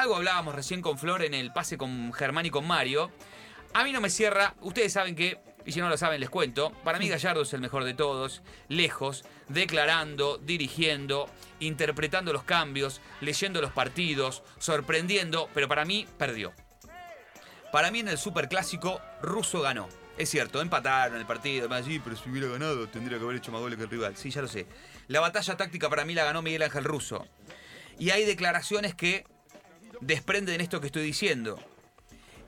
algo hablábamos recién con Flor en el pase con Germán y con Mario. A mí no me cierra, ustedes saben que, y si no lo saben les cuento, para mí Gallardo es el mejor de todos, lejos, declarando, dirigiendo, interpretando los cambios, leyendo los partidos, sorprendiendo, pero para mí perdió. Para mí en el Superclásico, Russo ganó. Es cierto, empataron el partido, me sí, pero si hubiera ganado tendría que haber hecho más goles que el rival. Sí, ya lo sé. La batalla táctica para mí la ganó Miguel Ángel Russo. Y hay declaraciones que desprenden esto que estoy diciendo.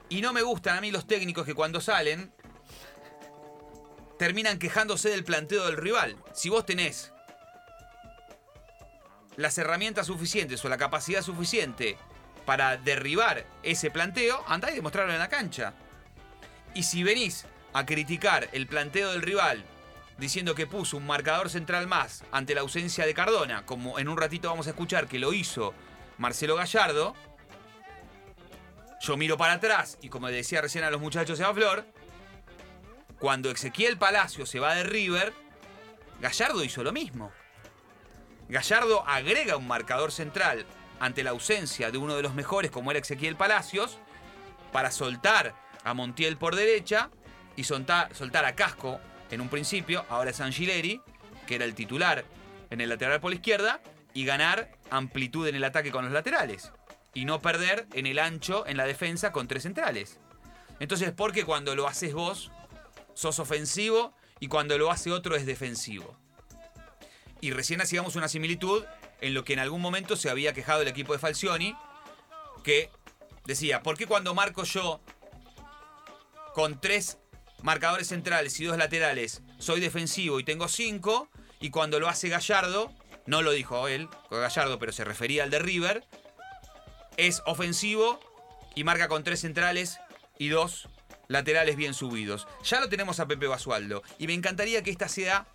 Y no me gustan a mí los técnicos que cuando salen terminan quejándose del planteo del rival. Si vos tenés las herramientas suficientes o la capacidad suficiente para derribar ese planteo, andá y demostrarlo en la cancha. Y si venís a criticar el planteo del rival diciendo que puso un marcador central más ante la ausencia de Cardona, como en un ratito vamos a escuchar que lo hizo Marcelo Gallardo, yo miro para atrás y como decía recién a los muchachos Eva Flor, cuando Ezequiel Palacio se va de River, Gallardo hizo lo mismo. Gallardo agrega un marcador central ante la ausencia de uno de los mejores como era Ezequiel Palacios para soltar a Montiel por derecha y soltar, soltar a Casco en un principio, ahora es Angileri, que era el titular en el lateral por la izquierda, y ganar amplitud en el ataque con los laterales. Y no perder en el ancho en la defensa con tres centrales. Entonces, porque cuando lo haces vos, sos ofensivo y cuando lo hace otro es defensivo. Y recién hacíamos una similitud en lo que en algún momento se había quejado el equipo de Falcioni, que decía, ¿por qué cuando marco yo con tres marcadores centrales y dos laterales soy defensivo y tengo cinco? Y cuando lo hace Gallardo, no lo dijo él, Gallardo, pero se refería al de River, es ofensivo y marca con tres centrales y dos laterales bien subidos. Ya lo tenemos a Pepe Basualdo y me encantaría que esta sea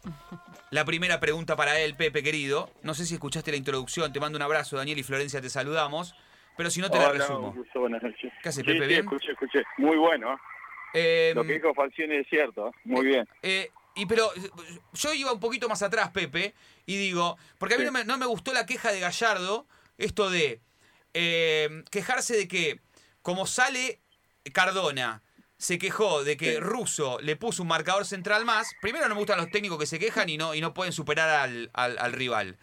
la primera pregunta para él, Pepe querido. No sé si escuchaste la introducción, te mando un abrazo, Daniel y Florencia, te saludamos. Pero si no te la resumo. buenas noches. ¿Qué haces, Pepe? Sí, ¿Bien? escuché, escuché. Muy bueno. Eh, Lo que dijo Falcioni es cierto. Muy bien. Eh, y pero eh, yo iba un poquito más atrás, Pepe, y digo, porque a mí Sí. no, me, no me gustó la queja de Gallardo, esto de eh, quejarse de que como sale Cardona, se quejó de que Sí. Russo le puso un marcador central más. Primero no me gustan los técnicos que se quejan y no, y no pueden superar al, al- al rival.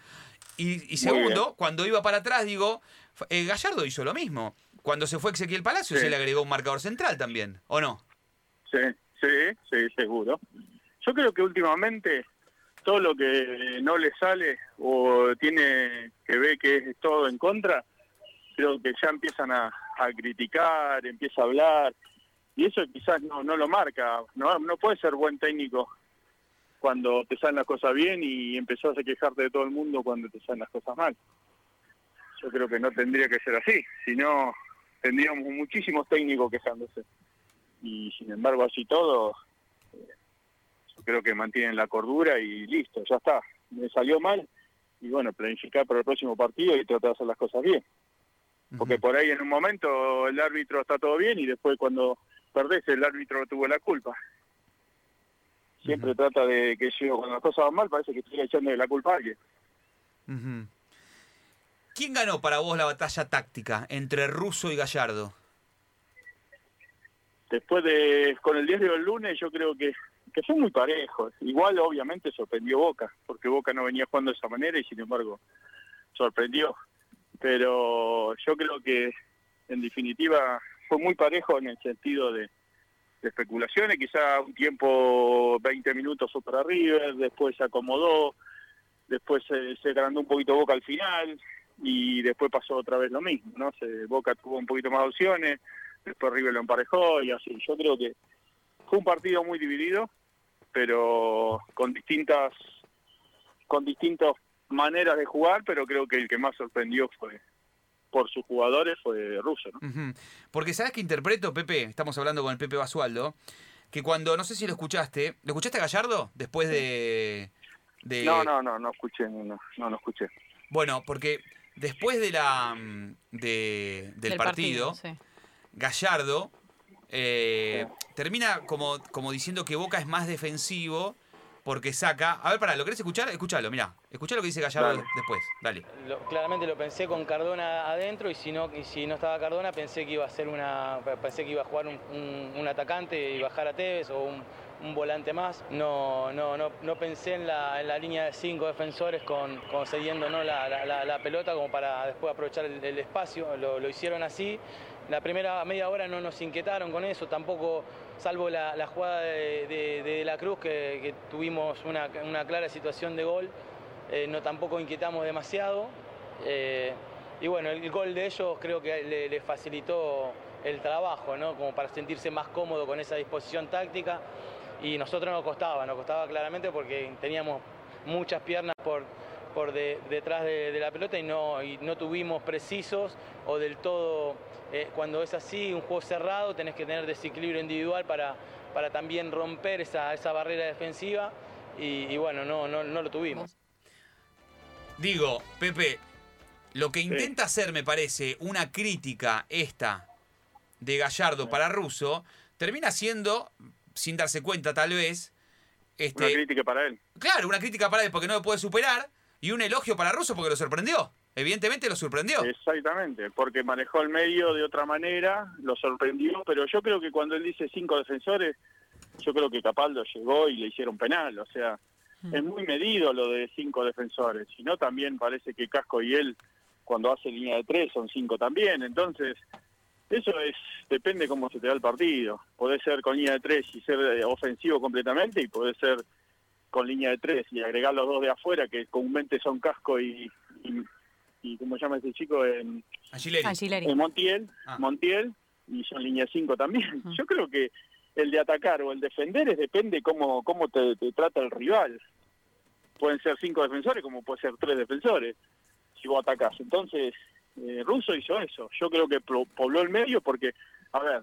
Y, y segundo, cuando iba para atrás, digo, eh, Gallardo hizo lo mismo. Cuando se fue Ezequiel Palacio, Sí. se le agregó un marcador central también, ¿o no? Sí, sí, sí, seguro. Yo creo que últimamente todo lo que no le sale o tiene que ver que es todo en contra, creo que ya empiezan a, a criticar, empieza a hablar, y eso quizás no, no lo marca. No, no puede ser buen técnico cuando te salen las cosas bien y empezás a quejarte de todo el mundo cuando te salen las cosas mal. Yo creo que no tendría que ser así, si no tendríamos muchísimos técnicos quejándose y sin embargo así todo eh, yo creo que mantienen la cordura y listo, ya está. Me salió mal y bueno, planificar para el próximo partido y tratar de hacer las cosas bien. Porque por ahí en un momento el árbitro está todo bien y después cuando perdés el árbitro tuvo la culpa. Siempre trata de que yo cuando las cosas van mal parece que estoy echando la culpa a alguien. Ujú. ¿Quién ganó para vos la batalla táctica entre Russo y Gallardo? Después de con el diario del lunes yo creo que que son muy parejos. Igual obviamente sorprendió Boca, porque Boca no venía jugando de esa manera y sin embargo sorprendió. Pero yo creo que en definitiva fue muy parejo en el sentido de, especulaciones, quizá un tiempo 20 minutos fue para River, después se acomodó, después se, se agrandó un poquito Boca al final y después pasó otra vez lo mismo, ¿no? Se, Boca tuvo un poquito más opciones, después River lo emparejó y así. Yo creo que fue un partido muy dividido, pero con distintas con distintas maneras de jugar, pero creo que el que más sorprendió fue por sus jugadores fue Russo, ¿no? Porque sabes que interpreto, Pepe, estamos hablando con el Pepe Basualdo, que cuando, no sé si lo escuchaste, ¿lo escuchaste a Gallardo después de... de- No, no, no, no escuché, no, no, no, escuché. Bueno, porque después de la mm, de- del, partido, sí. Gallardo eh, termina como, como diciendo que Boca es más defensivo porque saca. A ver, pará, ¿lo querés escuchar? Escuchalo, mirá. Escuchá lo que dice Gallardo Dale. después. Dale. Lo- claramente lo pensé con Cardona adentro y si no y si no estaba Cardona pensé que iba a ser una pensé que iba a jugar un, un- un atacante y bajar a Tevez o un, un volante más. No, no, no, no pensé en la, en la línea de cinco defensores con, con cediendo ¿no? la, la- la- la pelota como para después aprovechar el, el espacio. Lo, lo hicieron así. La primera media hora no nos inquietaron con eso, tampoco, salvo la, jugada de, la Cruz, que, tuvimos una, clara situación de gol, eh, no tampoco inquietamos demasiado. Eh, y bueno, el, gol de ellos creo que le, le facilitó el trabajo, ¿no? Como para sentirse más cómodo con esa disposición táctica. Y nosotros nos costaba, nos costaba claramente porque teníamos muchas piernas por, por de- detrás de, de la pelota y no, y no tuvimos precisos o del todo, eh, cuando es así, un juego cerrado, tenés que tener desequilibrio individual para, para también romper esa, esa barrera defensiva y, y bueno, no, no, no lo tuvimos. Digo, Pepe, lo que intenta hacer, me parece, una crítica esta de Gallardo para Russo, termina siendo, sin darse cuenta tal vez, Una este, crítica para él. claro, una crítica para él porque no lo puede superar y un elogio para Russo porque lo sorprendió. Evidentemente lo sorprendió. Exactamente, porque manejó el medio de otra manera, lo sorprendió, pero yo creo que cuando él dice cinco defensores, yo creo que Capaldo llegó y le hicieron penal, o sea, es muy medido lo de cinco defensores, si no también parece que Casco y él, cuando hace línea de tres, son cinco también, entonces eso es depende cómo se te da el partido, podés ser con línea de tres y ser eh, ofensivo completamente y podés ser con línea de tres y agregar los dos de afuera, que comúnmente son Casco y, y, y ¿cómo se llama ese chico? En, Angileri. Angileri. en Montiel, Ah. Montiel, y son línea 5 también. Yo creo que el de atacar o el defender es depende cómo, cómo te, te trata el rival. Pueden ser cinco defensores como puede ser tres defensores si vos atacás. Entonces, eh, Russo hizo eso. Yo creo que pobló el medio porque, a ver,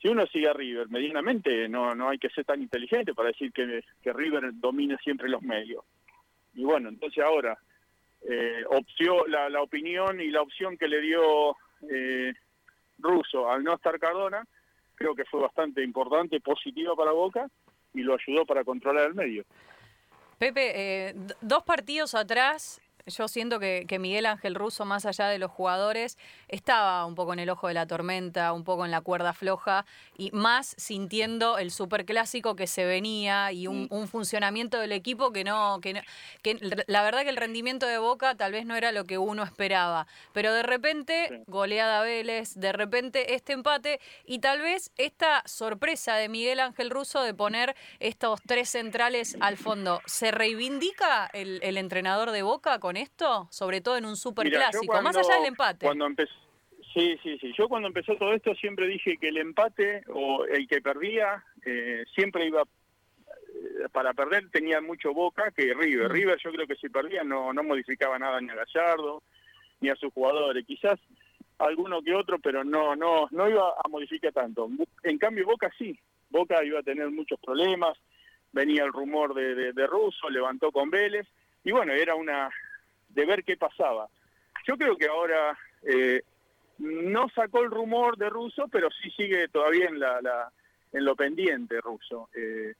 si uno sigue a River medianamente, no, no hay que ser tan inteligente para decir que, que River domine siempre los medios. Y bueno, entonces ahora, eh, opció la, la opinión y la opción que le dio eh, Russo al no estar Cardona, creo que fue bastante importante, positiva para Boca y lo ayudó para controlar el medio. Pepe, eh, dos partidos atrás, yo siento que, que Miguel Ángel Russo, más allá de los jugadores, estaba un poco en el ojo de la tormenta, un poco en la cuerda floja y más sintiendo el superclásico que se venía y un, un funcionamiento del equipo que no, que no- que la verdad que el rendimiento de Boca tal vez no era lo que uno esperaba, pero de repente goleada Vélez, de repente este empate y tal vez esta sorpresa de Miguel Ángel Russo de poner estos tres centrales al fondo, ¿se reivindica el, el entrenador de Boca con esto? Sobre todo en un Mira, superclásico, más cuando- allá del empate. Cuando empezó, sí, sí, sí. Yo cuando empezó todo esto siempre dije que el empate o el que perdía eh, siempre iba eh, para perder tenía mucho Boca que River. River yo creo que si perdía no no modificaba nada ni a Gallardo ni a sus jugadores. Quizás alguno que otro, pero no no no iba a modificar tanto. En cambio Boca sí. Boca iba a tener muchos problemas. Venía el rumor de, de, de Russo, levantó con Vélez y bueno era una de ver qué pasaba. Yo creo que ahora eh, no sacó el rumor de Russo, pero sí sigue todavía en, la, la- en lo pendiente Russo. Eh,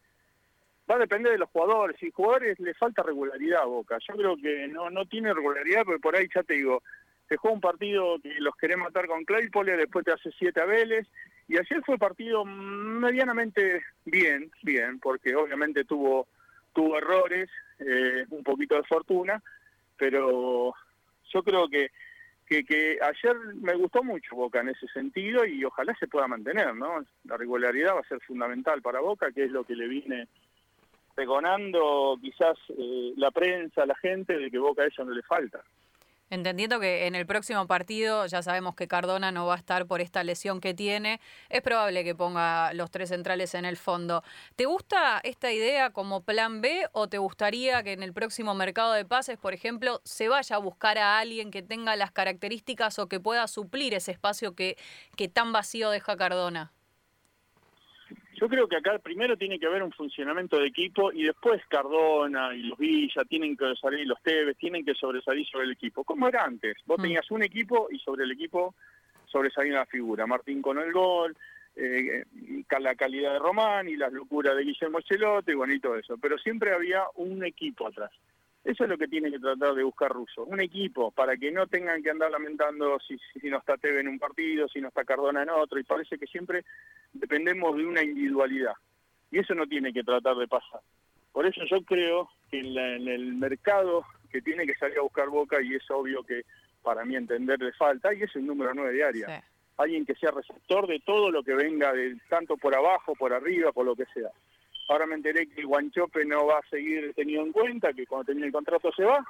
va a depender de los jugadores. Si jugadores le falta regularidad a Boca. Yo creo que no, no tiene regularidad, porque por ahí ya te digo, se juega un partido que los querés matar con Claypole, después te hace siete a y ayer fue partido medianamente bien, bien, porque obviamente tuvo, tuvo errores, eh, un poquito de fortuna, pero yo creo que, que, que ayer me gustó mucho Boca en ese sentido y ojalá se pueda mantener, ¿no? La regularidad va a ser fundamental para Boca, que es lo que le viene pregonando quizás eh, la prensa, la gente, de que Boca a eso no le falta. Entendiendo que en el próximo partido ya sabemos que Cardona no va a estar por esta lesión que tiene, es probable que ponga los tres centrales en el fondo. ¿Te gusta esta idea como plan B o te gustaría que en el próximo mercado de pases, por ejemplo, se vaya a buscar a alguien que tenga las características o que pueda suplir ese espacio que, que tan vacío deja Cardona? Yo creo que acá primero tiene que haber un funcionamiento de equipo y después Cardona y los Villa tienen que sobresalir, los Tevez tienen que sobresalir sobre el equipo, como era antes. Vos Mm. tenías un equipo y sobre el equipo sobresalía una figura. Martín con el gol, eh, la calidad de Román y las locuras de Guillermo Chelote y bueno, y todo eso. Pero siempre había un equipo atrás. Eso es lo que tiene que tratar de buscar Russo, un equipo, para que no tengan que andar lamentando si, si no está Teve en un partido, si no está Cardona en otro, y parece que siempre dependemos de una individualidad. Y eso no tiene que tratar de pasar. Por eso yo creo que en, el mercado que tiene que salir a buscar Boca, y es obvio que para mí entender le falta, y es el número 9 de área. Alguien que sea receptor de todo lo que venga, de, tanto por abajo, por arriba, por lo que sea. Ahora me enteré que Guanchope no va a seguir tenido en cuenta, que cuando termine el contrato se va.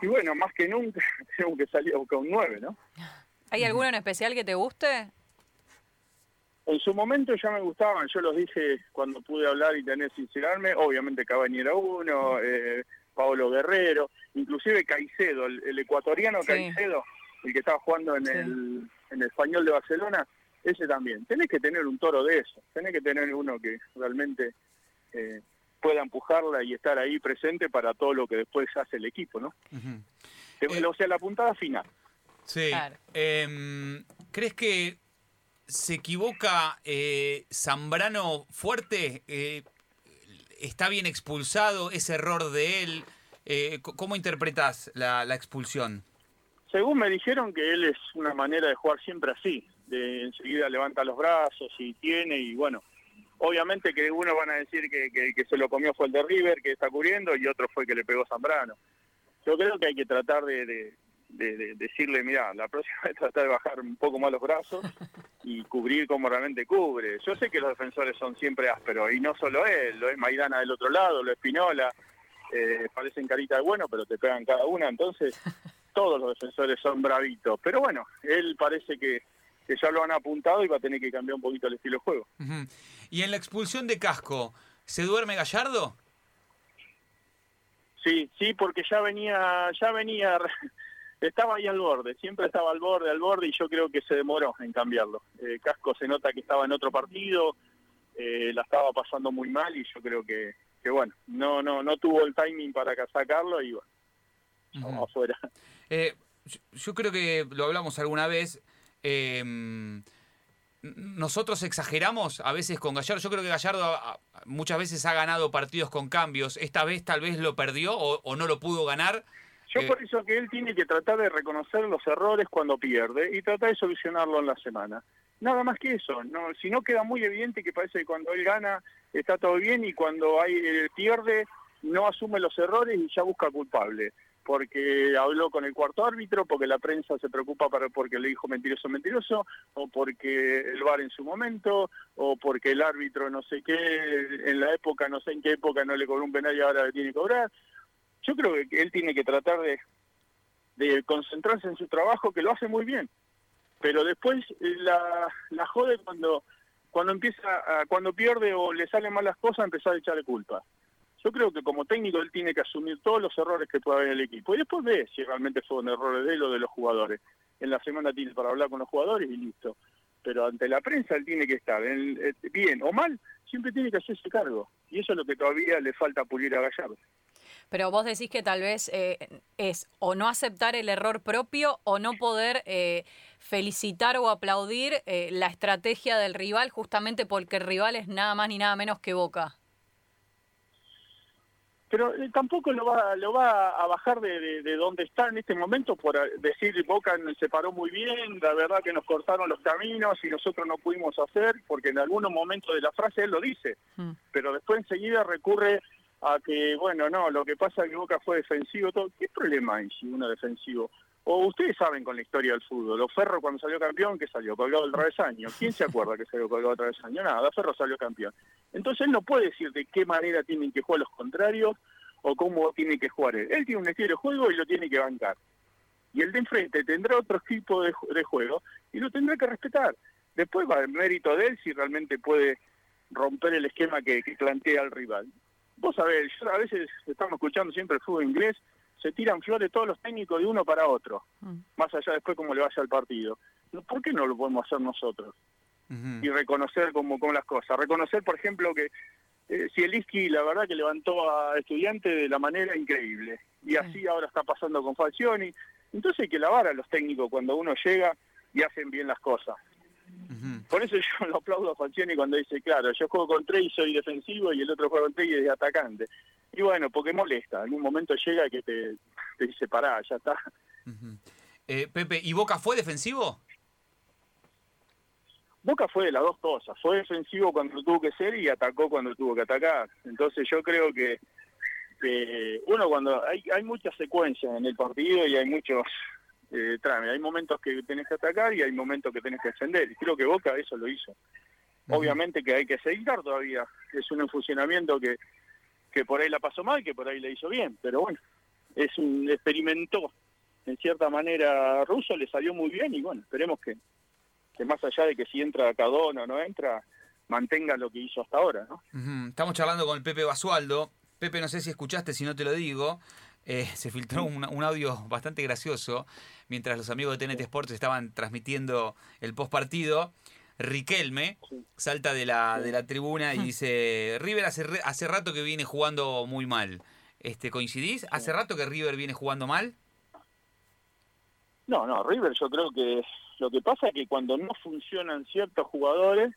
Y bueno, más que nunca tengo que salir a buscar un 9, ¿no? ¿Hay alguno en especial que te guste? En su momento ya me gustaban, yo los dije cuando pude hablar y tener sincerarme, obviamente Cabañi era uno, eh, Pablo Guerrero, inclusive Caicedo, el, ecuatoriano Caicedo, el que estaba jugando en, el, en el español de Barcelona, ese también. Tenés que tener un toro de eso, tenés que tener uno que realmente eh, pueda empujarla y estar ahí presente para todo lo que después hace el equipo, ¿no? Eh, o sea, la puntada final. Sí. Em, ¿Crees que se equivoca eh, Zambrano fuerte? ¿Está bien expulsado? ¿Es error de él? ¿Cómo interpretas la expulsión? Según me dijeron que él es una manera de jugar siempre así, de enseguida levanta los brazos y tiene y bueno, obviamente que unos van a decir que, que, se lo comió fue el de River que está cubriendo y otro fue que le pegó Zambrano. Yo creo que hay que tratar de, decirle, mira, la próxima vez tratar de bajar un poco más los brazos y cubrir como realmente cubre. Yo sé que los defensores son siempre ásperos y no solo él, lo es Maidana del otro lado, lo es Pinola, eh, parecen carita de bueno, pero te pegan cada una, entonces todos los defensores son bravitos. Pero bueno, él parece que que ya lo han apuntado y va a tener que cambiar un poquito el estilo de juego. ¿Y en la expulsión de Casco, se duerme Gallardo? Sí, sí, porque ya venía, ya venía, estaba ahí al borde, siempre estaba al borde, al borde y yo creo que se demoró en cambiarlo. Eh, Casco se nota que estaba en otro partido, eh, la estaba pasando muy mal y yo creo que, que bueno, no, no, no tuvo el timing para sacarlo y bueno, afuera. Eh, yo creo que lo hablamos alguna vez, Em, nosotros exageramos a veces con Gallardo. Yo creo que Gallardo muchas veces ha ganado partidos con cambios. Esta vez tal vez lo perdió o, no lo pudo ganar. Yo eh, por eso que él tiene que tratar de reconocer los errores cuando pierde y tratar de solucionarlo en la semana. Nada más que eso. No, si no queda muy evidente que parece que cuando él gana está todo bien y cuando hay, él pierde no asume los errores y ya busca culpable porque habló con el cuarto árbitro, porque la prensa se preocupa para, porque le dijo mentiroso, mentiroso, o porque el VAR en su momento, o porque el árbitro no sé qué, en la época, no sé en qué época no le cobró un penal y ahora le tiene que cobrar. Yo creo que él tiene que tratar de, concentrarse en su trabajo, que lo hace muy bien, pero después la, la jode cuando cuando empieza cuando pierde o le salen malas cosas empezar a echarle culpa yo creo que como técnico él tiene que asumir todos los errores que pueda haber en el equipo y después ve si realmente fueron errores de él o de los jugadores. En la semana tiene para hablar con los jugadores y listo. Pero ante la prensa él tiene que estar, eh, bien o mal, siempre tiene que hacerse cargo. Y eso es lo que todavía le falta pulir a Gallardo. Pero vos decís que tal vez eh, es o no aceptar el error propio o no poder eh, felicitar o aplaudir la estrategia del rival justamente porque el rival es nada más ni nada menos que Boca pero eh, tampoco lo va lo va a bajar de, de, donde está en este momento por eh, decir Boca se paró muy bien, la verdad que nos cortaron los caminos y nosotros no pudimos hacer, porque en algunos momentos de la frase él lo dice, mm. pero después enseguida recurre a que, bueno, no, lo que pasa es que Boca fue defensivo, todo. ¿qué problema hay si uno defensivo? O ustedes saben con la historia del fútbol, o Ferro cuando salió campeón, que salió colgado del travesaño. ¿Quién se acuerda que salió colgado del travesaño? Nada, Ferro salió campeón. Entonces él no puede decir de qué manera tienen que jugar los contrarios o cómo tiene que jugar él. Él tiene un estilo de juego y lo tiene que bancar. Y el de enfrente tendrá otro tipo de, juego y lo tendrá que respetar. Después va el mérito de él si realmente puede romper el esquema que, que plantea el rival. Vos sabés, a veces estamos escuchando siempre el fútbol inglés se tiran flores todos los técnicos de uno para otro, mm. más allá después cómo le vaya al partido. ¿Por qué no lo podemos hacer nosotros? Y reconocer como, como las cosas. Reconocer, por ejemplo, que eh, Zielinski la verdad que levantó a estudiante de la manera increíble. Y así ahora está pasando con Falcioni. Entonces hay que lavar a los técnicos cuando uno llega y hacen bien las cosas. Por eso yo lo aplaudo a Falcioni cuando dice, claro, yo juego con tres y soy defensivo y el otro juega con tres y es atacante. Y bueno, porque molesta. En algún momento llega que te, te dice, pará, ya está. Eh, Pepe, ¿y Boca fue defensivo? Boca fue de las dos cosas. Fue defensivo cuando tuvo que ser y atacó cuando tuvo que atacar. Entonces yo creo que, que uno cuando hay, hay muchas secuencias en el partido y hay muchos eh. Hay momentos que tenés que atacar y hay momentos que tenés que defender. Y creo que Boca eso lo hizo. Obviamente que hay que seguir todavía. Es un funcionamiento que, que por ahí la pasó mal, que por ahí le hizo bien. Pero bueno, es un experimento en cierta manera ruso, le salió muy bien y bueno, esperemos que, que más allá de que si entra Cadona o no entra, mantenga lo que hizo hasta ahora, ¿no? Estamos charlando con el Pepe Basualdo. Pepe, no sé si escuchaste, si no te lo digo. Eh, se filtró un, un audio bastante gracioso mientras los amigos de TNT Sports estaban transmitiendo el post partido. Riquelme salta de la, de la tribuna y dice, River hace, hace rato que viene jugando muy mal. Este, ¿Coincidís? ¿Hace rato que River viene jugando mal? No, no, River yo creo que lo que pasa es que cuando no funcionan ciertos jugadores,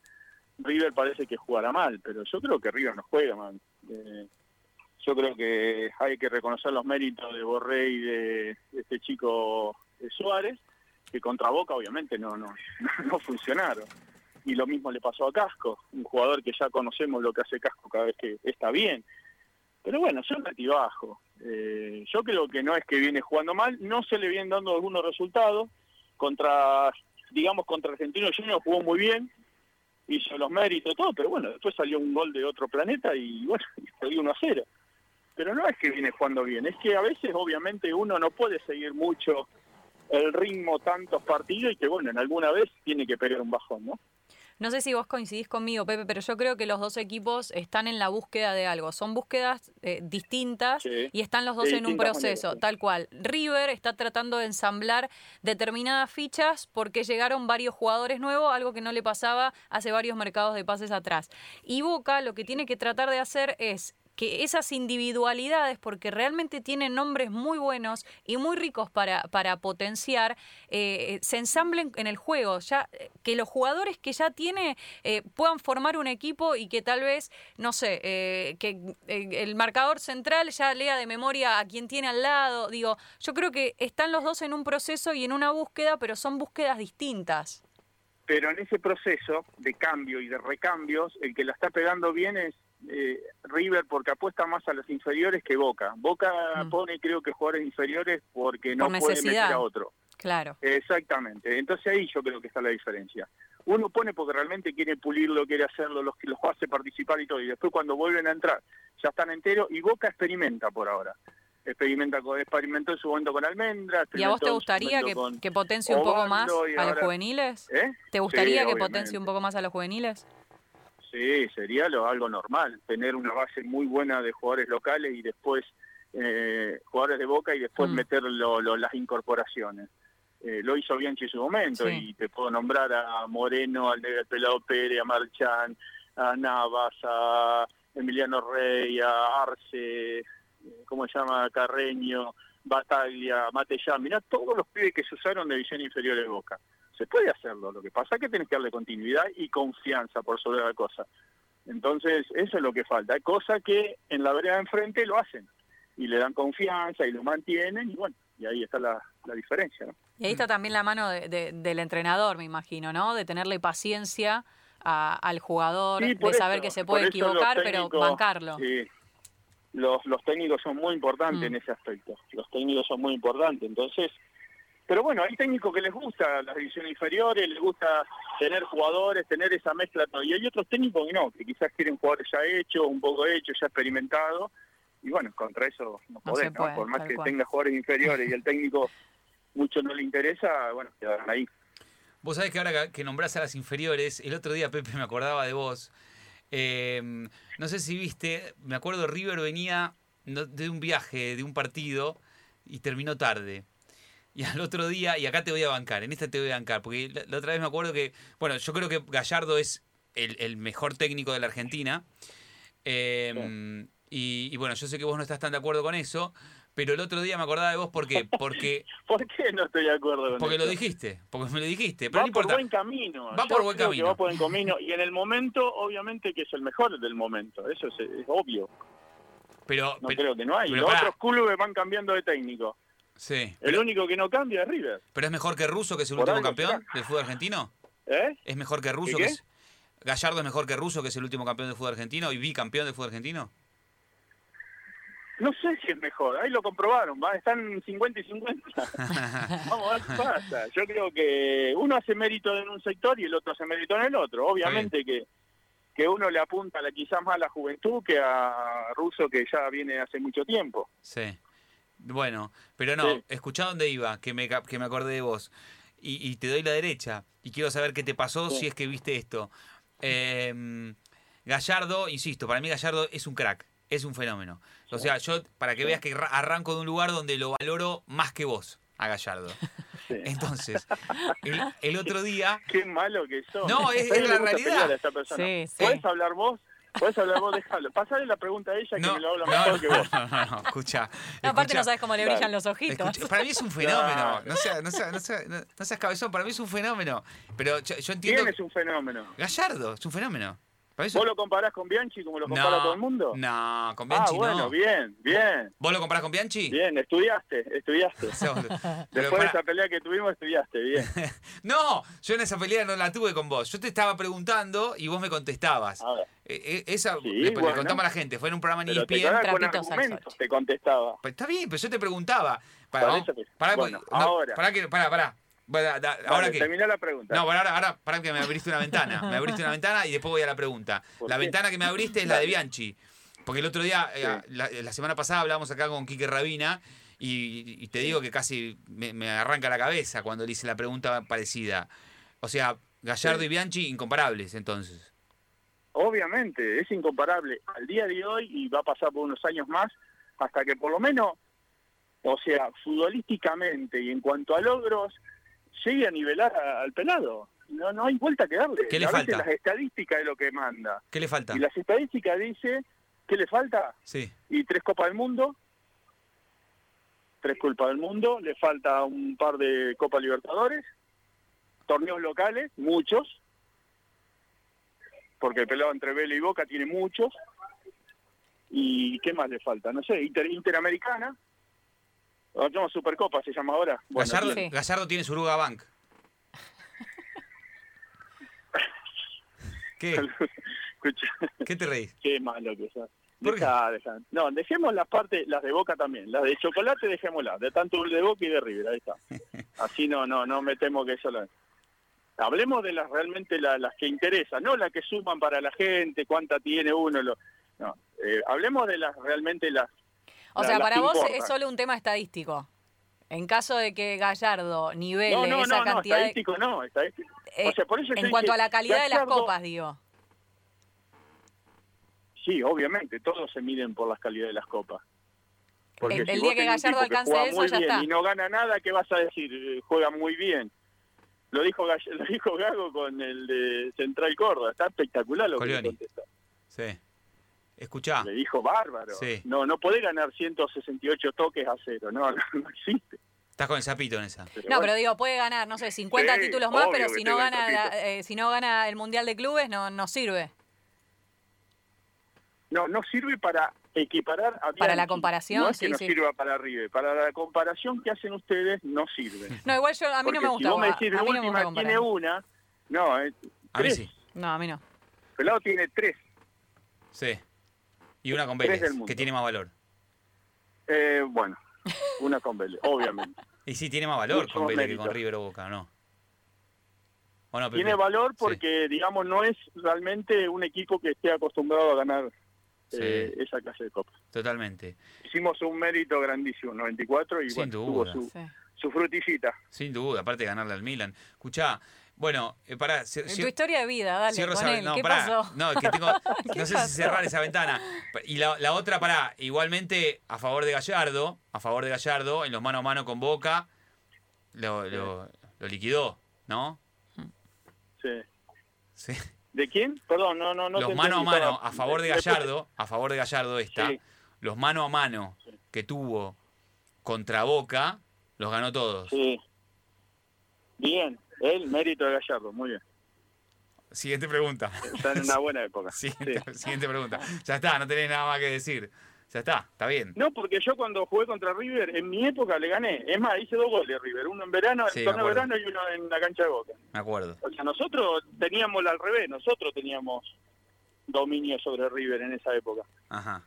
River parece que jugará mal, pero yo creo que River no juega mal. Eh, yo creo que hay que reconocer los méritos de Borré y de, de este chico eh, Suárez, que contra Boca obviamente no, no, no funcionaron. Y lo mismo le pasó a Casco, un jugador que ya conocemos lo que hace Casco cada vez que está bien. Pero bueno, son altibajos. Eh, yo creo que no es que viene jugando mal, no se le vienen dando algunos resultados. Contra, digamos, contra Argentino Junior jugó muy bien, hizo los méritos, todo, pero bueno, después salió un gol de otro planeta y bueno, salió 1 a 0. Pero no es que viene jugando bien, es que a veces obviamente uno no puede seguir mucho el ritmo tantos partidos y que bueno, en alguna vez tiene que pegar un bajón, ¿no? No sé si vos coincidís conmigo, Pepe, pero yo creo que los dos equipos están en la búsqueda de algo. Son búsquedas eh, distintas Sí. y están los dos en un proceso, maneras, tal cual. River está tratando de ensamblar determinadas fichas porque llegaron varios jugadores nuevos, algo que no le pasaba hace varios mercados de pases atrás. Y Boca lo que tiene que tratar de hacer es que esas individualidades, porque realmente tienen nombres muy buenos y muy ricos para, para potenciar, eh, se ensamblen en el juego, ya eh, que los jugadores que ya tiene eh, puedan formar un equipo y que tal vez, no sé, eh, que el marcador central ya lea de memoria a quien tiene al lado. Digo, yo creo que están los dos en un proceso y en una búsqueda, pero son búsquedas distintas. pero en ese proceso de cambio y de recambios, el que la está pegando bien es eh, River porque apuesta más a los inferiores que Boca. Boca Mm. pone creo que jugadores inferiores porque no Por puede meter a otro. Claro. Exactamente. Entonces ahí yo creo que está la diferencia. Uno pone porque realmente quiere pulirlo, quiere hacerlo, los que los hace participar y todo. Y después cuando vuelven a entrar ya están enteros y Boca experimenta por ahora. Experimenta con, experimentó en su momento con Almendra. ¿Y a vos te gustaría que, momento con- que potencie un poco más a los juveniles? ¿Eh? ¿Te gustaría Sí, que obviamente. potencie un poco más a los juveniles? Sí, sería lo, algo normal, tener una base muy buena de jugadores locales y después eh, jugadores de Boca y después Mm. meter lo- lo- las incorporaciones. Eh, lo hizo Bianchi en su momento Sí. y te puedo nombrar a Moreno, al Pelado Pérez, a Marchán, a Navas, a Emiliano Rey, a Arce, eh, ¿cómo se llama? Carreño, Bataglia, Matellán. Mirá todos los pibes que se usaron de división inferior de Boca. Se puede hacerlo, lo que pasa es que tenés que darle continuidad y confianza por sobre la cosa. Entonces, eso es lo que falta. Hay cosas que en la vereda de enfrente lo hacen y le dan confianza y lo mantienen y bueno, y ahí está la, la diferencia, ¿no? Y ahí está también la mano de- de- del entrenador, me imagino, ¿no? De tenerle paciencia a- al jugador, Sí, de saber eso, que se puede equivocar, pero bancarlo. sí, los, los técnicos son muy importantes Mm. en ese aspecto. Los técnicos son muy importantes. Entonces, pero bueno, hay técnicos que les gusta las divisiones inferiores, les gusta tener jugadores, tener esa mezcla. todo. Y hay otros técnicos que no, que quizás quieren jugadores ya hechos, un poco hechos, ya experimentados. Y bueno, contra eso no No podés, ¿no? Por más que cual. tenga jugadores inferiores y el técnico mucho no le interesa, bueno, quedarán ahí. Vos sabés que ahora que- nombrás a las inferiores, el otro día, Pepe, me acordaba de vos. Eh, no sé si viste, me acuerdo River venía de un viaje, de un partido, y terminó tarde. Y al otro día, y acá te voy a bancar, en esta te voy a bancar, porque la, la otra vez me acuerdo que, bueno, yo creo que Gallardo es el, el mejor técnico de la Argentina. Eh, y, y bueno, yo sé que vos no estás tan de acuerdo con eso, Pero el otro día me acordaba de vos porque, porque, ¿Por qué no estoy de acuerdo con porque lo dijiste, porque me lo dijiste. Pero va no importa. por buen camino. Va Yo por buen camino. va por buen camino. Y en el momento, obviamente, que es el mejor del momento. Eso es, es obvio. Pero, No pero- creo que no hay. Los otros clubes van cambiando de técnico. Sí. El Pero, único que no cambia es River. pero es mejor que Russo, que es el Por último campeón será. del fútbol argentino. ¿Eh? ¿Es mejor que Russo? ¿Qué, Que es, ¿Gallardo es mejor que Russo, que es el último campeón del fútbol argentino y bicampeón del fútbol argentino? No sé si es mejor. Ahí lo comprobaron. ¿va? Están 50 y 50. Vamos a ver qué pasa. Yo creo que uno hace mérito en un sector y el otro hace mérito en el otro. Obviamente que, que uno le apunta la, quizás más a la juventud que a Russo que ya viene hace mucho tiempo. Sí. Bueno, pero no, Sí. escuchá dónde iba, que me, que me acordé de vos. Y, y te doy la derecha. Y quiero saber qué te pasó Sí. si es que viste esto. Eh, Gallardo, insisto, para mí Gallardo es un crack, es un fenómeno. O sea, yo, para que Sí. veas que ra- arranco de un lugar donde lo valoro más que vos, a Gallardo. Sí. Entonces, el, el otro día... Qué malo que sos. No, es- la realidad. a. Sí, sí. ¿Puedes hablar vos? ¿Puedes hablar vos? Déjalo. Pasale la pregunta a ella que No, me lo habla no, mejor que vos. no, no, no, escucha. No, aparte escucha. no sabes cómo le brillan los ojitos. Escucha, para mí es un fenómeno. Claro. No seas, no, seas, no, seas, no- no seas cabezón, para mí es un fenómeno. Pero yo, yo entiendo. ¿Quién es un fenómeno? Gallardo, es un fenómeno. Para ¿Vos lo comparás con Bianchi como lo compara no, todo el mundo? No, con ah, Bianchi bueno, no. bien, bien. ¿Vos lo comparás con Bianchi? Bien, estudiaste, estudiaste. Después de esa pelea que tuvimos, estudiaste, bien. No, yo en esa pelea no la tuve con vos. Yo te estaba preguntando y vos me contestabas. A ver, Eh, eh, esa Sí, le, le bueno. contamos a la gente, fue en un programa en te ESPN. con argumentos, sol. te contestaba. Pues está bien, pero yo te preguntaba. Para, bueno, no, ahora. Pará, que, pará, pará. Bueno, da- ahora Dale, qué. Terminá la pregunta. No, bueno, ahora, ahora, pará que me abriste una ventana. Me abriste una ventana y después voy a la pregunta. ¿Por La qué? ventana que me abriste es la de. Bianchi. Porque el otro día, Sí. eh, la, la semana pasada hablamos acá con Quique Rabina y, y te digo que casi me, me arranca la cabeza cuando le hice la pregunta parecida. O sea, Gallardo Sí. y Bianchi incomparables entonces. Obviamente, es incomparable al día de hoy y va a pasar por unos años más hasta que por lo menos, o sea, futbolísticamente y en cuanto a logros, llegue a nivelar a- al pelado. No, no hay vuelta que darle. ¿Qué le a veces falta? las estadísticas es lo que manda. ¿Qué le falta? Y las estadísticas dice, ¿qué le falta? Sí. Y tres Copas del Mundo, tres Copas del Mundo, le falta un par de Copa Libertadores, torneos locales, muchos, porque el pelado entre Vélez y Boca tiene muchos, y ¿qué más le falta? No sé, Inter- Interamericana, no, Supercopa se llama ahora. Bueno, Gallardo, Sí. Gallardo tiene su Uruga Bank. ¿Qué? escucha, ¿Qué te reís? qué malo que sos. Deja, deja. No, dejemos las partes, las de Boca también. Las de chocolate dejémoslas, de tanto de Boca y de River, ahí está. Así no, no, no metemos que eso la... Hablemos de las realmente la- las que interesan, no las que suman para la gente, cuánta tiene uno. Lo... No, eh, hablemos de las realmente las... O la- sea, para que vos importan. es solo un tema estadístico. En caso de que Gallardo nivele No, no, esa no, no, cantidad de- estadístico no, estadístico. eh, o sea, por eso en cuanto dije, a la calidad de las Gallardo- copas, digo. Sí, obviamente, todos se miden por las calidades de las copas. Porque El- día que Gallardo alcance eso, ya está. Y no gana nada, ¿qué vas a decir? Eh, Juega muy bien. Lo dijo Gall- lo dijo Gago con el de Central Córdoba. Está espectacular lo que Colioni. le contestó. Sí. Escuchá. Le dijo bárbaro. Sí. No, no podés ganar 168 toques a cero. No, no, no existe. Estás con el sapito en esa. Pero No, bueno. pero digo, puede ganar, no sé, 50 Sí, títulos más, pero si no gana la- eh, si no gana el Mundial de Clubes no, no sirve. No, no sirve para equiparar a Para la comparación, No es que sí, no sí. sirva para River. Para la comparación que hacen ustedes, no sirve. No, igual yo a mí Porque no me si gusta. vos me a- decís, de a mí no me última gusta tiene una, no, eh, A mí sí. No, a mí no. Pelado tiene tres. Sí. Y una con Vélez, que tiene más valor. Eh, bueno, una con Vélez, obviamente. Y sí, tiene más valor Mucho con Vélez que con mérito. River o Boca, ¿no? ¿O no? Tiene valor Sí. porque, digamos, no es realmente un equipo que esté acostumbrado a ganar eh, esa clase de copas. Totalmente. Hicimos un mérito grandísimo, 94, y Sin bueno, tuvo su, Sí. su frutillita. Sin duda, aparte de ganarle al Milan. Escuchá, bueno, eh, pará. cier- tu historia de vida, dale, cierro con esa- él. no, ¿Qué pará. pasó? No, es que tengo. ¿Qué no sé pasó? si cerrar esa ventana. Y la, la otra, pará. Igualmente, a favor de Gallardo, a favor de Gallardo, en los mano a mano con Boca, lo, lo, lo liquidó, ¿no? Sí. Sí. ¿De quién? Perdón, no, no, no. los mano a mano, a favor de Gallardo, a favor de Gallardo está. Sí. Los mano a mano Sí. que tuvo contra Boca, los ganó todos. Sí. Bien, el mérito de Gallardo, muy bien. Siguiente pregunta. Está en una buena época. Siguiente, Sí. siguiente pregunta. Ya está, no tenés nada más que decir. Ya está, está bien. No, porque yo cuando jugué contra River, en mi época le gané. Es más, hice dos goles River, uno en verano, Sí, en torneo verano y uno en la cancha de Boca. Me acuerdo. O sea, nosotros teníamos al revés, nosotros teníamos dominio sobre River en esa época. Ajá.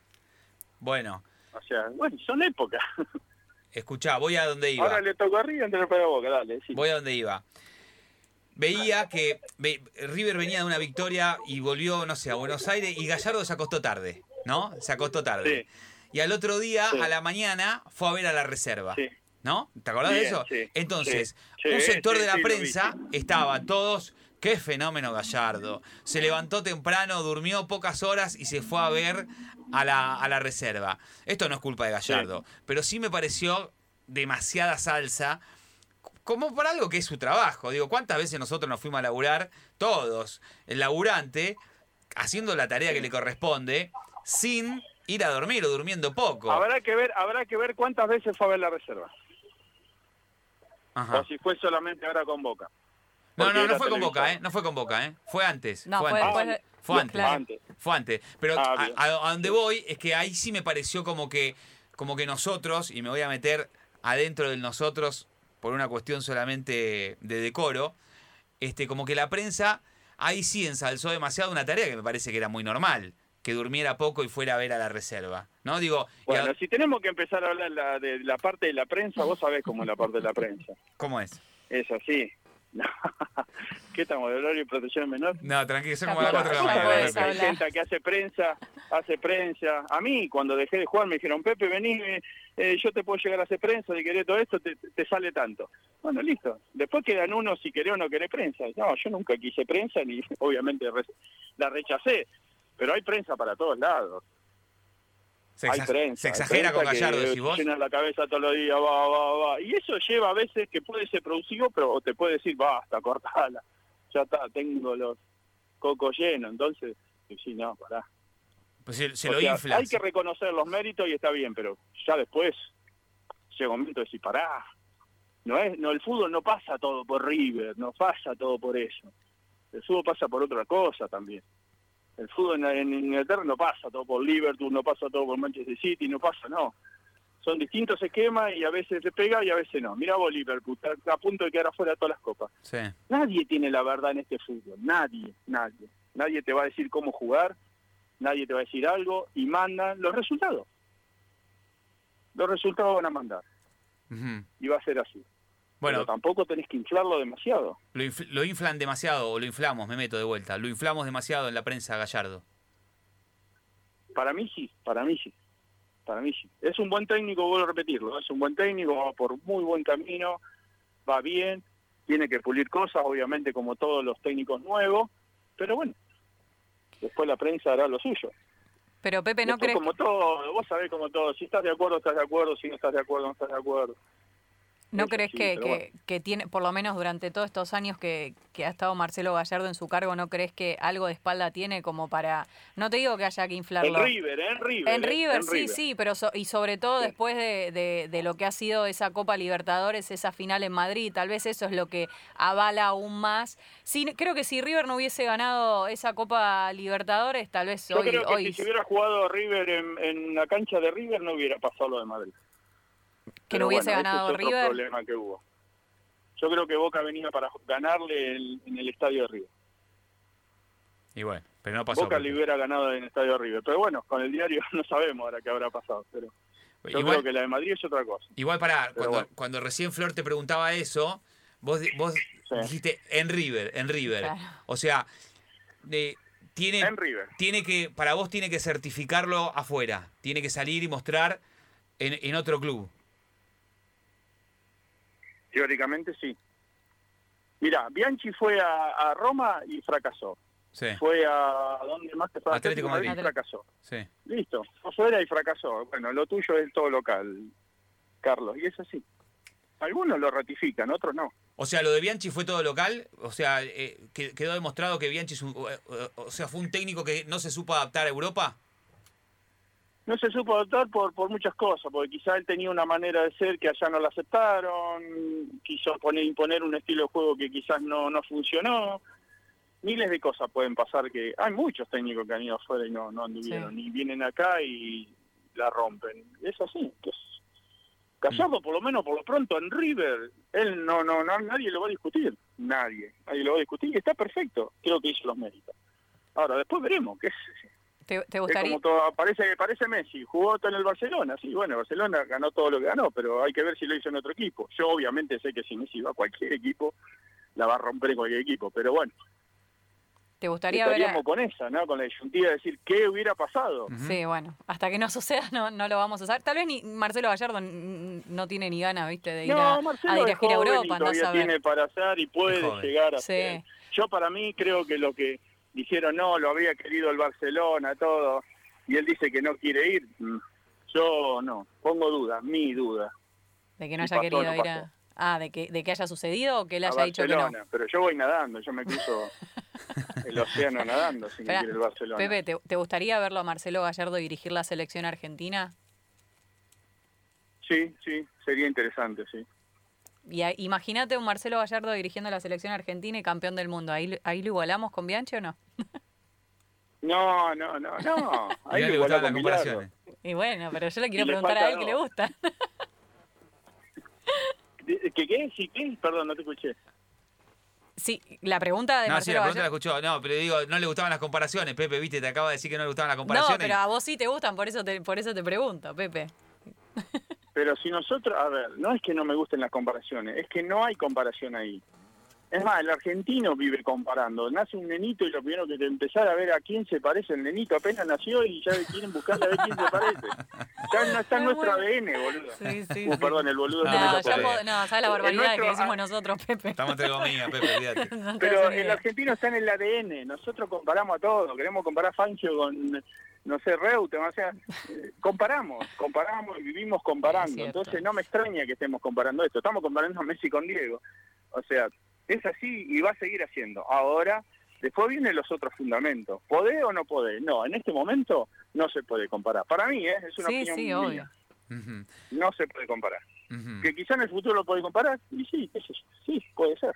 Bueno, O sea, bueno, son épocas. escuchá, voy a donde iba. Ahora le tocó a River, entonces para Boca, dale. Sí. Voy a donde iba. Veía que ve- River venía de una victoria y volvió, no sé, a Buenos Aires y Gallardo se acostó tarde, ¿no? Se acostó tarde. Y al otro día, Sí. a la mañana, fue a ver a la reserva. Sí. ¿No? ¿Te acordás de eso? Entonces, un sector de la prensa estaba todos, qué fenómeno Gallardo. Se levantó temprano, durmió pocas horas y se fue a ver a la, a la reserva. Esto no es culpa de Gallardo, pero sí me pareció demasiada salsa como por algo que es su trabajo. Digo, ¿cuántas veces nosotros nos fuimos a laburar? Todos. El laburante, haciendo la tarea que le corresponde, sin ir a dormir o durmiendo poco. Habrá que ver, habrá que ver cuántas veces fue a ver la reserva. Ajá. O si fue solamente ahora con Boca. No, no, no fue con Boca, ¿eh? No fue con Boca, ¿eh? Fue antes. No, fue, fue antes. de- Fue antes. Fue antes. Pero Ah, a, a- donde voy es que ahí sí me pareció como que, como que nosotros, y me voy a meter adentro del nosotros por una cuestión solamente de decoro, este, como que la prensa ahí sí ensalzó demasiado una tarea que me parece que era muy normal, que durmiera poco y fuera a ver a la reserva. ¿No? Digo, a- Bueno, si tenemos que empezar a hablar la- de la parte de la prensa, vos sabés cómo es la parte de la prensa. ¿cómo es? Es así. ¿Qué estamos de horario y protección menor? No, tranquilo, son como las cuatro de la mañana. Hay gente que hace prensa, hace prensa. A mí, cuando dejé de jugar, me dijeron, Pepe, vení, eh, yo te puedo llegar a hacer prensa, si querés todo esto, te, te sale tanto. Bueno, listo. Después quedan unos si querés o no querés prensa. No, yo nunca quise prensa, ni obviamente re- la rechacé. Pero hay prensa para todos lados. Se, hay prensa. se hay exagera con prensa que Gallardo, decís vos. Llena la cabeza todos los días, va, va, va. Y eso lleva a veces que puede ser producivo, pero te puede decir, basta, cortala. Ya está, tengo los cocos llenos. Entonces, sí, no, pará. Pues se, lo sea, inflas. Hay que reconocer los méritos y está bien, pero ya después llega un momento de decir, pará. No es, no, el fútbol no pasa todo por River, no pasa todo por eso. El fútbol pasa por otra cosa también. El fútbol en, en Inglaterra no pasa todo por Liverpool, no pasa todo por Manchester City, no pasa, no. Son distintos esquemas y a veces se pega y a veces no. Mira vos Liverpool, está a punto de quedar afuera de todas las copas. Sí. Nadie tiene la verdad en este fútbol, nadie, nadie. Nadie te va a decir cómo jugar, nadie te va a decir algo y mandan los resultados. Los resultados van a mandar y va a ser así. Bueno, Pero tampoco tenés que inflarlo demasiado. Lo, infl- lo inflan demasiado, o lo inflamos, me meto de vuelta. Lo inflamos demasiado en la prensa Gallardo. Para mí sí, para mí sí. Para mí sí. Es un buen técnico, vuelvo a repetirlo, es un buen técnico, va por muy buen camino, va bien, tiene que pulir cosas, obviamente como todos los técnicos nuevos, pero bueno, después la prensa hará lo suyo. Pero Pepe, ¿no crees como todo, vos sabés como todo, si estás de acuerdo, estás de acuerdo, si no estás de acuerdo, no estás de acuerdo. ¿No crees sí, que, que, bueno. que tiene, por lo menos durante todos estos años que, que ha estado Marcelo Gallardo en su cargo, ¿no crees que algo de espalda tiene como para, no te digo que haya que inflarlo? En River, en River. En eh, River, en sí, River. sí, pero so- y sobre todo Sí. después de, de- de lo que ha sido esa Copa Libertadores, esa final en Madrid, tal vez eso es lo que avala aún más. Sí, creo que si River no hubiese ganado esa Copa Libertadores, tal vez Yo hoy, creo que hoy si se hubiera jugado River en, en la cancha de River no hubiera pasado lo de Madrid. Que no hubiese bueno, ese ganado es otro River. problema que hubo. Yo creo que Boca venía para ganarle en el estadio de River. Y bueno, pero no pasó. Boca le hubiera ganado en el estadio de River. Pero bueno, con el diario no sabemos ahora qué habrá pasado. Pero yo igual, creo que la de Madrid es otra cosa. igual para, cuando, bueno. cuando recién Flor te preguntaba eso, vos, di- vos dijiste en River, en River. Claro. O sea, de- tiene, En River. tiene que, para vos tiene que certificarlo afuera. Tiene que salir y mostrar en, en otro club. Teóricamente sí. Mira, Bianchi fue a, a Roma y fracasó. Sí, Fue a... ¿Dónde más que fue? a Atlético Madrid. y fracasó. sí. Listo, fue afuera y fracasó. Bueno, lo tuyo es todo local, Carlos, y es así. Algunos lo ratifican, otros no. O sea, lo de Bianchi fue todo local. O sea, eh, que- quedó demostrado que Bianchi es un, eh, o sea, fue un técnico que no se supo adaptar a Europa. No se supo adaptar por, por muchas cosas, porque quizá él tenía una manera de ser que allá no la aceptaron, quiso poner, imponer un estilo de juego que quizás no, no funcionó. Miles de cosas pueden pasar que hay muchos técnicos que han ido afuera y no, no anduvieron, y vienen acá y la rompen. Es así, que es, Gallardo, por lo menos por lo pronto en River, él no, no, no, nadie lo va a discutir, nadie, nadie lo va a discutir y está perfecto, creo que hizo los méritos. Ahora, después veremos, qué es, ¿Te, te es gustaría? como todo, parece, parece Messi, jugó todo en el Barcelona, sí, bueno, Barcelona ganó todo lo que ganó, pero hay que ver si lo hizo en otro equipo. Yo obviamente sé que si Messi va a cualquier equipo, la va a romper en cualquier equipo, pero bueno, ¿Te gustaría ver? a- con esa, ¿no? Con la disyuntiva de decir qué hubiera pasado. Sí, bueno, hasta que no suceda no, no lo vamos a saber. Tal vez ni Marcelo Gallardo no tiene ni ganas, ¿viste? De ir a, No, a Marcelo es dirigir a joven y Europa, andás todavía a ver. tiene para hacer y puede llegar a Sí. ser. Yo para mí creo que lo que dijeron, no, lo había querido el Barcelona, todo, y él dice que no quiere ir, mm, yo no, pongo duda, mi duda. De que no haya pasó, querido no ir a... Ah, de que, de que haya sucedido o que él a haya dicho que no. Barcelona, pero yo voy nadando, yo me cruzo el océano nadando si me Esperá, quiere el Barcelona. Pepe, ¿te, te gustaría verlo a Marcelo Gallardo dirigir la selección argentina? Sí, sí, sería interesante, sí. Y a- imagínate un Marcelo Gallardo dirigiendo la selección argentina y campeón del mundo. ¿Ahí, ahí lo igualamos con Bianchi o no? No, no, no, no. Ahí lo le gustaban las comparaciones. Y bueno, pero yo le quiero preguntar a él que le gusta. ¿Qué, qué? ¿Sí, qué? Perdón, no te escuché. Sí, la pregunta de No, sí, Marcelo la pregunta la Gallardo... escuchó. No, pero digo, no le gustaban las comparaciones. Pepe, viste, te acaba de decir que no le gustaban las No, comparaciones. pero a vos sí te gustan, por eso te, por eso te pregunto, Pepe. Pero si nosotros, a ver, no es que no me gusten las comparaciones, es que no hay comparación ahí. Es más, el argentino vive comparando. Nace un nenito y lo primero que te empezar a ver a quién se parece el nenito apenas nació y ya quieren buscar a ver quién se parece. Ya no está en nuestro. ADN, boludo. Sí, sí. Uh, sí. perdón, el boludo No, ya puedo- no, sabes la El barbaridad nuestro- que decimos ah, nosotros, Pepe. Estamos entre comillas, Pepe, olvídate. Pero el argentino está en el ADN. Nosotros comparamos a todo. Queremos comparar Fangio con, no sé, Reutemann. O sea, eh, comparamos, comparamos y vivimos comparando. Entonces no me extraña que estemos comparando esto. Estamos comparando a Messi con Diego. O sea, es así y va a seguir haciendo. Ahora, después vienen los otros fundamentos. ¿Podés o no podés? No, en este momento no se puede comparar. Para mí, ¿eh? es una Sí, opinión sí, mía. obvio. No se puede comparar. Que quizá en el futuro lo podés comparar. Y sí, yo. sí, puede ser.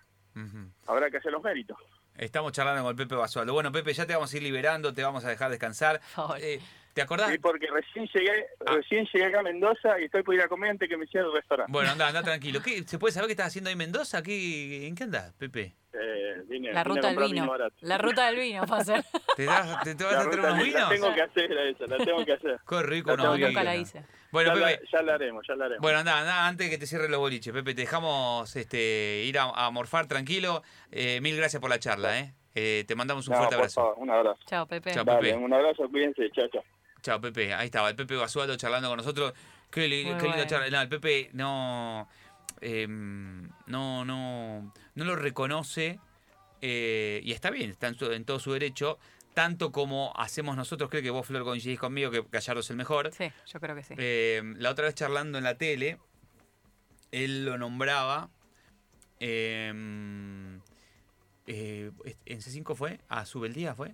Habrá que hacer los méritos. Estamos charlando con el Pepe Basualdo. Bueno, Pepe, ya te vamos a ir liberando, te vamos a dejar descansar. favor. Eh, ¿Te acordás? Sí, porque recién llegué, Ah. recién llegué acá a Mendoza y estoy por ir a comer antes que me cierre el restaurante. Bueno, anda, anda tranquilo. ¿Qué, ¿Se puede saber qué estás haciendo ahí en Mendoza? ¿Qué, ¿En qué andás, Pepe? Eh, vine- La ruta del vino. La ruta del vino va a ser. ¿Te, das- te, te vas La a traer unos vinos? La tengo que hacer a esa, la tengo que hacer. Qué rico La unos tengo No, nunca la hice. Bueno, ya, Pepe. la, ya la haremos, ya la haremos. Bueno, anda, anda, antes que te cierre los boliches, Pepe, te dejamos este, ir a, a morfar tranquilo. Eh, mil gracias por la charla, ¿eh? Eh, te mandamos un No, fuerte por abrazo. favor, un abrazo. Chao, Pepe. Chao. Dale, Pepe. un abrazo, cuídense, chao, chao. Chao, Pepe. Ahí estaba, el Pepe Basualdo charlando con nosotros. Qué, li- qué linda charla. No, el Pepe no, em, no, no, no lo reconoce eh, y está bien, está en, su- en todo su derecho. Tanto como hacemos nosotros, creo que vos, Flor, coincidís conmigo que Gallardo es el mejor. Sí, yo creo que sí. Eh, la otra vez charlando en la tele, él lo nombraba. eh, eh, ¿En C5 fue? ¿A Subeldía fue?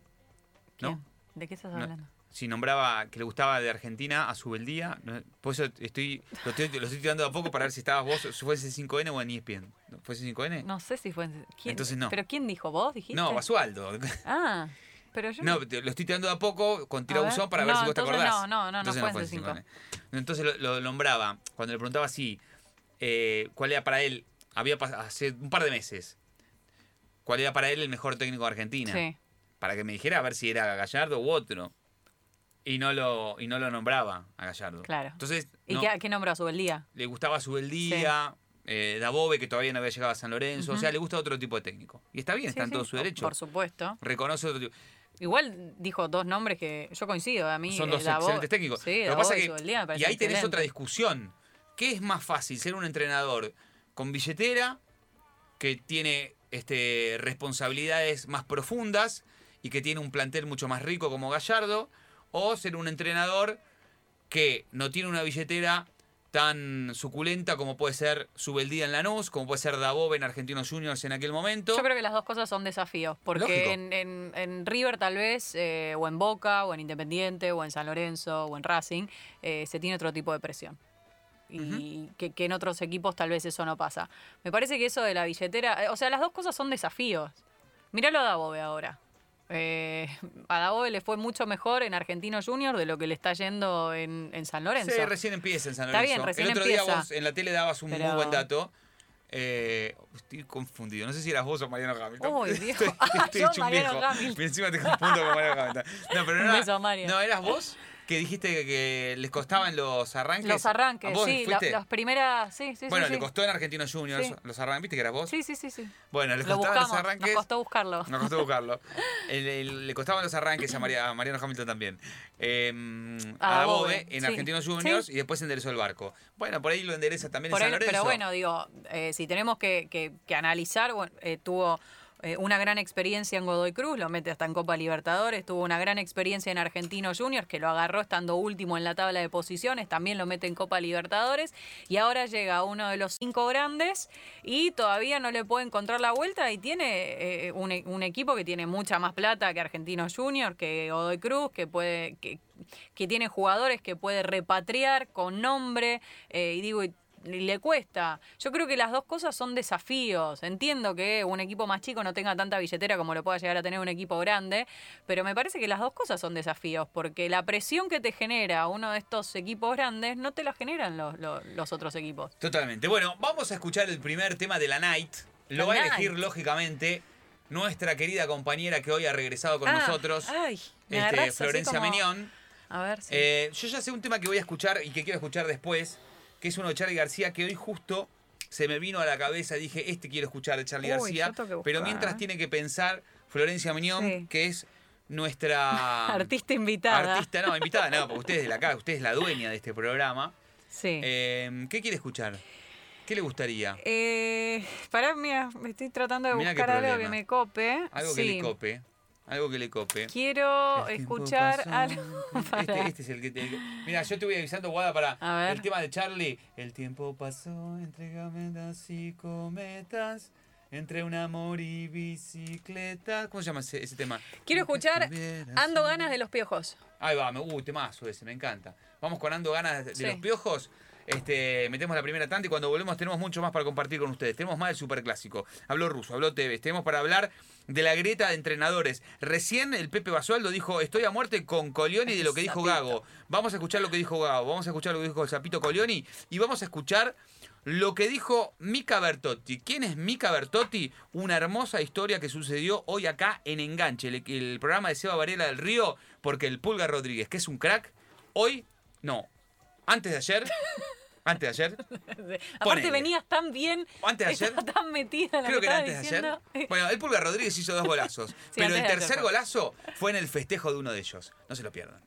¿No? ¿Quién? ¿De qué estás No. Si nombraba que le gustaba de Argentina a Subeldía. no, Por eso estoy lo, estoy lo estoy tirando de a poco para ver si estabas vos, si fue C5N o en ESPN. ¿No? ¿Fue C5N? No sé si fue. en- ¿quién? Entonces no. ¿Pero quién dijo? ¿Vos dijiste? No, Basualdo. Ah, pero yo. No, lo estoy tirando de a poco con A tirabuzón ver. para ver No, si vos te acordás. no, no, no, no Entonces fue en C5N. C5. Entonces lo, lo nombraba, cuando le preguntaba si, eh, cuál era para él, había pas- hace un par de meses, cuál era para él el mejor técnico de Argentina. Sí. Para que me dijera a ver si era Gallardo u otro. Y no lo, y no lo nombraba a Gallardo. Claro. Entonces, ¿Y no, qué, qué nombró a Subeldía? le gustaba Subeldía, eh, Dabove, que todavía no había llegado a San Lorenzo. O Ujú. sea, le gusta otro tipo de técnico. Y está bien, Sí, está en sí, todo su derecho. Por supuesto. Reconoce otro tipo. Igual dijo dos nombres que yo coincido. A mí Son eh, dos Davo- excelentes técnicos. Sí, Lo Dabove pasa y que, Subeldía me y ahí tenés otra discusión. ¿Qué es más fácil, ser un entrenador con billetera, que tiene este, responsabilidades más profundas y que tiene un plantel mucho más rico como Gallardo, o ser un entrenador que no tiene una billetera tan suculenta como puede ser Subeldía en Lanús, como puede ser Dabove en Argentinos Juniors en aquel momento. Yo creo que las dos cosas son desafíos, porque en, en, en, River tal vez, eh, o en Boca, o en Independiente, o en San Lorenzo, o en Racing, eh, se tiene otro tipo de presión. Y que, que en otros equipos tal vez eso no pasa. Me parece que eso de la billetera, eh, o sea, las dos cosas son desafíos. Míralo a Dabove ahora. Eh, a Dabove le fue mucho mejor en Argentino Junior de lo que le está yendo en, en San Lorenzo. Sí, recién empieza en San Está Lorenzo. bien, recién El otro empieza. día vos en la tele dabas un Pero- muy buen dato. Eh, estoy confundido. No sé si eras vos o Mariano Hamilton. Uy, viejo. Estoy, estoy Yo, hecho un Mariano. Hamilton. Encima te confundo con Mariano Hamilton. No, pero no, Un beso a Mario. no, eras vos que dijiste que les costaban los arranques. Los arranques, ¿Vos sí, fuiste? las primeras, sí, sí, bueno, sí. le costó en Argentinos Juniors Sí. los arranques. ¿Viste que eras vos? Sí, sí, sí, sí. Bueno, le Lo costaban buscamos, los arranques. nos costó buscarlo. Nos costó buscarlo. Le costaban los arranques a, María- a Mariano Hamilton también. Eh, A a Dabove en sí. Argentinos Juniors y después enderezó el barco. Bueno, por ahí lo endereza también Por en San ahí- Lorenzo. pero bueno, digo, eh, si tenemos que, que- que analizar, bueno, eh, tuvo eh, una gran experiencia en Godoy Cruz, lo mete hasta en Copa Libertadores, tuvo una gran experiencia en Argentino Juniors, que lo agarró estando último en la tabla de posiciones, también lo mete en Copa Libertadores, y ahora llega uno de los cinco grandes y todavía no le puede encontrar la vuelta y tiene eh, un, un equipo que tiene mucha más plata que Argentino Juniors, que Godoy Cruz, que puede... Que, que tiene jugadores que puede repatriar con nombre, eh, y digo, y le cuesta. Yo creo que las dos cosas son desafíos. Entiendo que un equipo más chico no tenga tanta billetera como lo pueda llegar a tener un equipo grande, pero me parece que las dos cosas son desafíos, porque la presión que te genera uno de estos equipos grandes no te la generan los, los, los otros equipos. Totalmente. Bueno, vamos a escuchar el primer tema de la Night. Lo La va a elegir, lógicamente, nuestra querida compañera que hoy ha regresado con Ah, nosotros, ay, este, Florencia como- Menión. A ver. Eh, yo ya sé un tema que voy a escuchar y que quiero escuchar después, que es uno de Charlie García, que hoy justo se me vino a la cabeza. Dije, este quiero escuchar de Charlie Uy, García. Pero mientras tiene que pensar Florencia Sí. que es nuestra Artista invitada. Artista, no, invitada, no, porque usted es de la casa, usted es la dueña de este programa. Sí. Eh, ¿Qué quiere escuchar? ¿Qué le gustaría? Eh, pará, mira, me estoy tratando de Mirá buscar algo que me cope. Algo que le cope. Algo que le cope. Quiero El escuchar algo. Este, para- este es el que te. Mira, yo te voy avisando, Guada, para el tema de Charlie. El tiempo pasó entre gametas y cometas. Entre un amor y bicicleta. ¿Cómo se llama ese, ese tema? Quiero escuchar Ando ganas de los piojos. Ahí va, me, uh, temazo ese, me encanta. Vamos con Ando Ganas de, de Sí. los Piojos. Este, metemos la primera tanda y cuando volvemos tenemos mucho más para compartir con ustedes. Tenemos más del superclásico. Habló Russo, habló Tevez. Tenemos para hablar de la grieta de entrenadores. Recién el Pepe Basualdo dijo, estoy a muerte con Colioni de lo que dijo. Gago. Vamos a escuchar lo que dijo Gago, vamos a escuchar lo que dijo el Zapito Colioni y vamos a escuchar lo que dijo Mica Bertotti. ¿Quién es Mica Bertotti? Una hermosa historia que sucedió hoy acá en Enganche, el, el programa de Seba Varela del Río, porque el Pulga Rodríguez, que es un crack, hoy, no, antes de ayer, antes de ayer, Aparte Ponele. venías tan bien, Antes de ayer. tan metida en lo creo que era antes de ayer. Bueno, el Pulga Rodríguez hizo dos golazos, pero el tercer fue. golazo fue en el festejo de uno de ellos. No se lo pierdan.